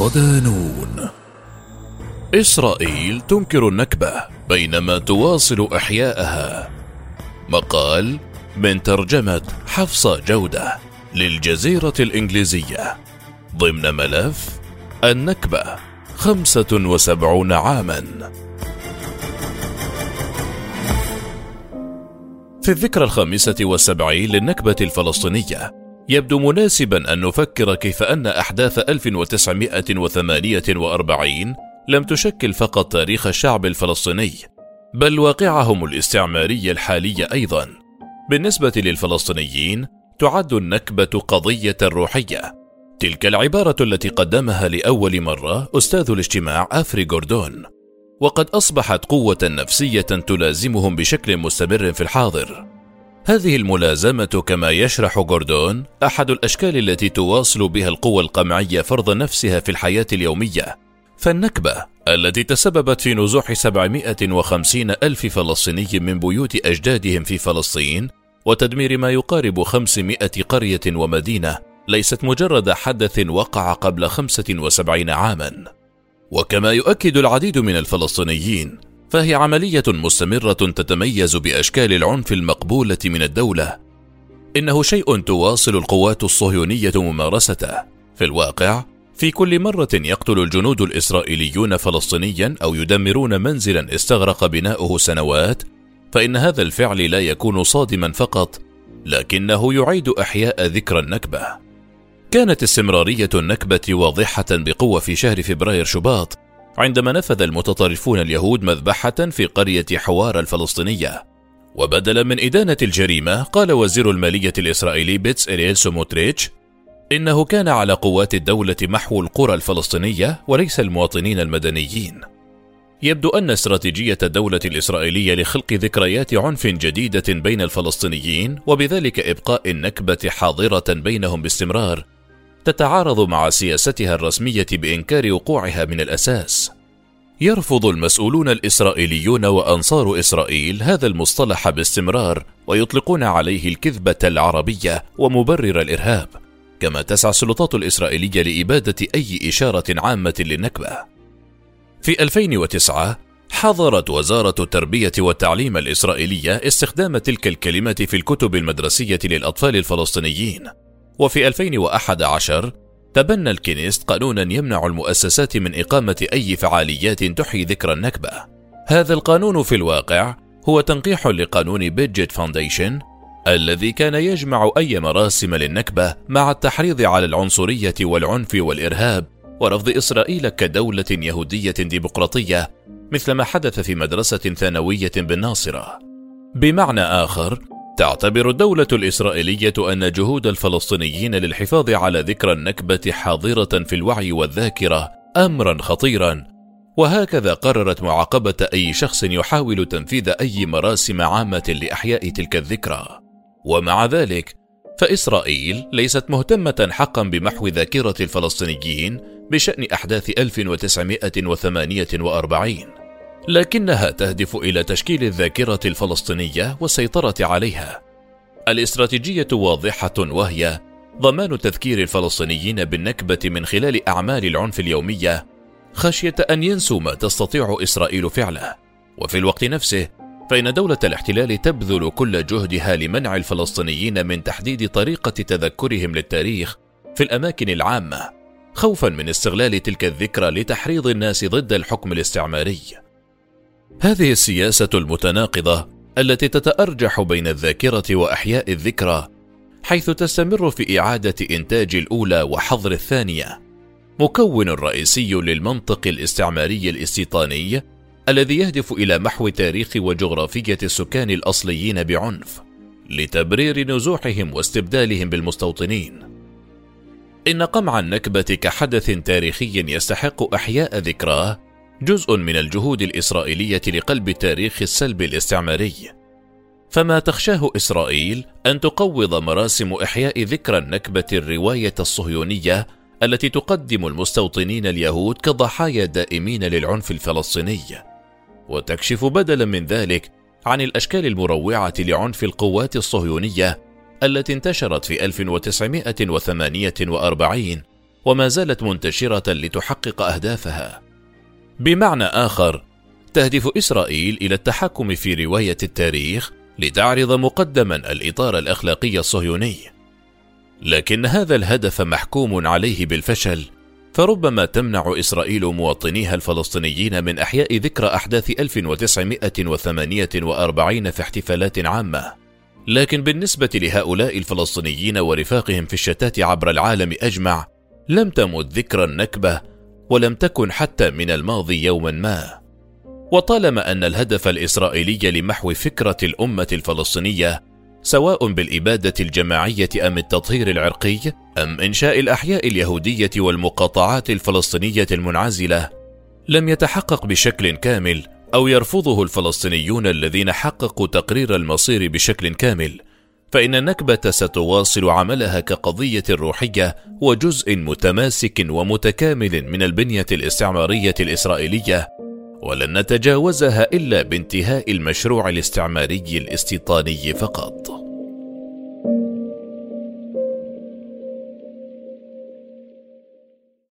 صدانون. إسرائيل تنكر النكبة بينما تواصل إحياءها. مقال من ترجمة حفصة جودة للجزيرة الإنجليزية. ضمن ملف النكبة خمسة وسبعون عاما. في الذكرى الخامسة والسبعين للنكبة الفلسطينية يبدو مناسبا أن نفكر كيف أن أحداث 1948 لم تشكل فقط تاريخ الشعب الفلسطيني بل واقعهم الاستعماري الحالي أيضا. بالنسبة للفلسطينيين تعد النكبة قضية روحية. تلك العبارة التي قدمها لأول مرة أستاذ الاجتماع أفري جوردون. وقد أصبحت قوة نفسية تلازمهم بشكل مستمر في الحاضر. هذه الملازمة كما يشرح جوردون أحد الأشكال التي تواصل بها القوى القمعية فرض نفسها في الحياة اليومية. فالنكبة التي تسببت في نزوح 750 ألف فلسطيني من بيوت أجدادهم في فلسطين وتدمير ما يقارب 500 قرية ومدينة ليست مجرد حدث وقع قبل 75 عاما. وكما يؤكد العديد من الفلسطينيين فهي عملية مستمرة تتميز بأشكال العنف المقبولة من الدولة. إنه شيء تواصل القوات الصهيونية ممارسته. في الواقع، في كل مرة يقتل الجنود الإسرائيليون فلسطينيا أو يدمرون منزلا استغرق بناؤه سنوات، فإن هذا الفعل لا يكون صادما فقط، لكنه يعيد إحياء ذكرى النكبة. كانت استمرارية النكبة واضحة بقوة في شهر فبراير شباط، عندما نفذ المتطرفون اليهود مذبحة في قرية حوار الفلسطينية. وبدلا من إدانة الجريمة قال وزير المالية الإسرائيلي بتسلئيل سموتريتش إنه كان على قوات الدولة محو القرى الفلسطينية وليس المواطنين المدنيين. يبدو أن استراتيجية الدولة الإسرائيلية لخلق ذكريات عنف جديدة بين الفلسطينيين وبذلك إبقاء النكبة حاضرة بينهم باستمرار. تتعارض مع سياستها الرسمية بإنكار وقوعها من الأساس. يرفض المسؤولون الإسرائيليون وأنصار إسرائيل هذا المصطلح باستمرار ويطلقون عليه الكذبة العربية ومبرر الإرهاب كما تسعى السلطات الإسرائيلية لإبادة أي إشارة عامة للنكبة. في 2009 حظرت وزارة التربية والتعليم الإسرائيلية استخدام تلك الكلمة في الكتب المدرسية للأطفال الفلسطينيين. وفي 2011 تبنى الكنيست قانونا يمنع المؤسسات من إقامة أي فعاليات تحيي ذكرى النكبة. هذا القانون في الواقع هو تنقيح لقانون بيدجت فاونديشن الذي كان يجمع أي مراسم للنكبة مع التحريض على العنصرية والعنف والإرهاب ورفض إسرائيل كدولة يهودية ديمقراطية مثل ما حدث في مدرسة ثانوية بالناصرة. بمعنى آخر، تعتبر الدولة الإسرائيلية أن جهود الفلسطينيين للحفاظ على ذكرى النكبة حاضرة في الوعي والذاكرة أمرا خطيرا، وهكذا قررت معاقبة أي شخص يحاول تنفيذ أي مراسم عامة لإحياء تلك الذكرى. ومع ذلك، فإسرائيل ليست مهتمة حقا بمحو ذاكرة الفلسطينيين بشأن أحداث 1948 لكنها تهدف إلى تشكيل الذاكرة الفلسطينية والسيطرة عليها. الاستراتيجية واضحة وهي ضمان تذكير الفلسطينيين بالنكبة من خلال أعمال العنف اليومية خشية أن ينسوا ما تستطيع إسرائيل فعله. وفي الوقت نفسه فإن دولة الاحتلال تبذل كل جهدها لمنع الفلسطينيين من تحديد طريقة تذكرهم للتاريخ في الأماكن العامة خوفا من استغلال تلك الذكرى لتحريض الناس ضد الحكم الاستعماري. هذه السياسة المتناقضة التي تتأرجح بين الذاكرة وأحياء الذكرى، حيث تستمر في إعادة إنتاج الأولى وحظر الثانية، مكون رئيسي للمنطق الاستعماري الاستيطاني الذي يهدف إلى محو تاريخ وجغرافية السكان الأصليين بعنف، لتبرير نزوحهم واستبدالهم بالمستوطنين. إن قمع النكبة كحدث تاريخي يستحق إحياء ذكراه جزء من الجهود الإسرائيلية لقلب التاريخ السلبي الاستعماري. فما تخشاه إسرائيل أن تقوض مراسم إحياء ذكرى النكبة الرواية الصهيونية التي تقدم المستوطنين اليهود كضحايا دائمين للعنف الفلسطيني، وتكشف بدلا من ذلك عن الأشكال المروعة لعنف القوات الصهيونية التي انتشرت في 1948 وما زالت منتشرة لتحقق أهدافها بمعنى آخر تهدف إسرائيل إلى التحكم في رواية التاريخ لتعرض مقدما الإطار الأخلاقي الصهيوني لكن هذا الهدف محكوم عليه بالفشل فربما تمنع إسرائيل مواطنيها الفلسطينيين من إحياء ذكرى أحداث 1948 في احتفالات عامة. لكن بالنسبة لهؤلاء الفلسطينيين ورفاقهم في الشتات عبر العالم أجمع، لم تمت ذكرى النكبة ولم تكن حتى من الماضي يوما ما. وطالما أن الهدف الإسرائيلي لمحو فكرة الأمة الفلسطينية سواء بالإبادة الجماعية أم التطهير العرقي أم إنشاء الأحياء اليهودية والمقاطعات الفلسطينية المنعزلة لم يتحقق بشكل كامل أو يرفضه الفلسطينيون الذين حققوا تقرير المصير بشكل كامل فإن النكبة ستواصل عملها كقضية روحية وجزء متماسك ومتكامل من البنية الاستعمارية الإسرائيلية ولن نتجاوزها إلا بانتهاء المشروع الاستعماري الاستيطاني فقط.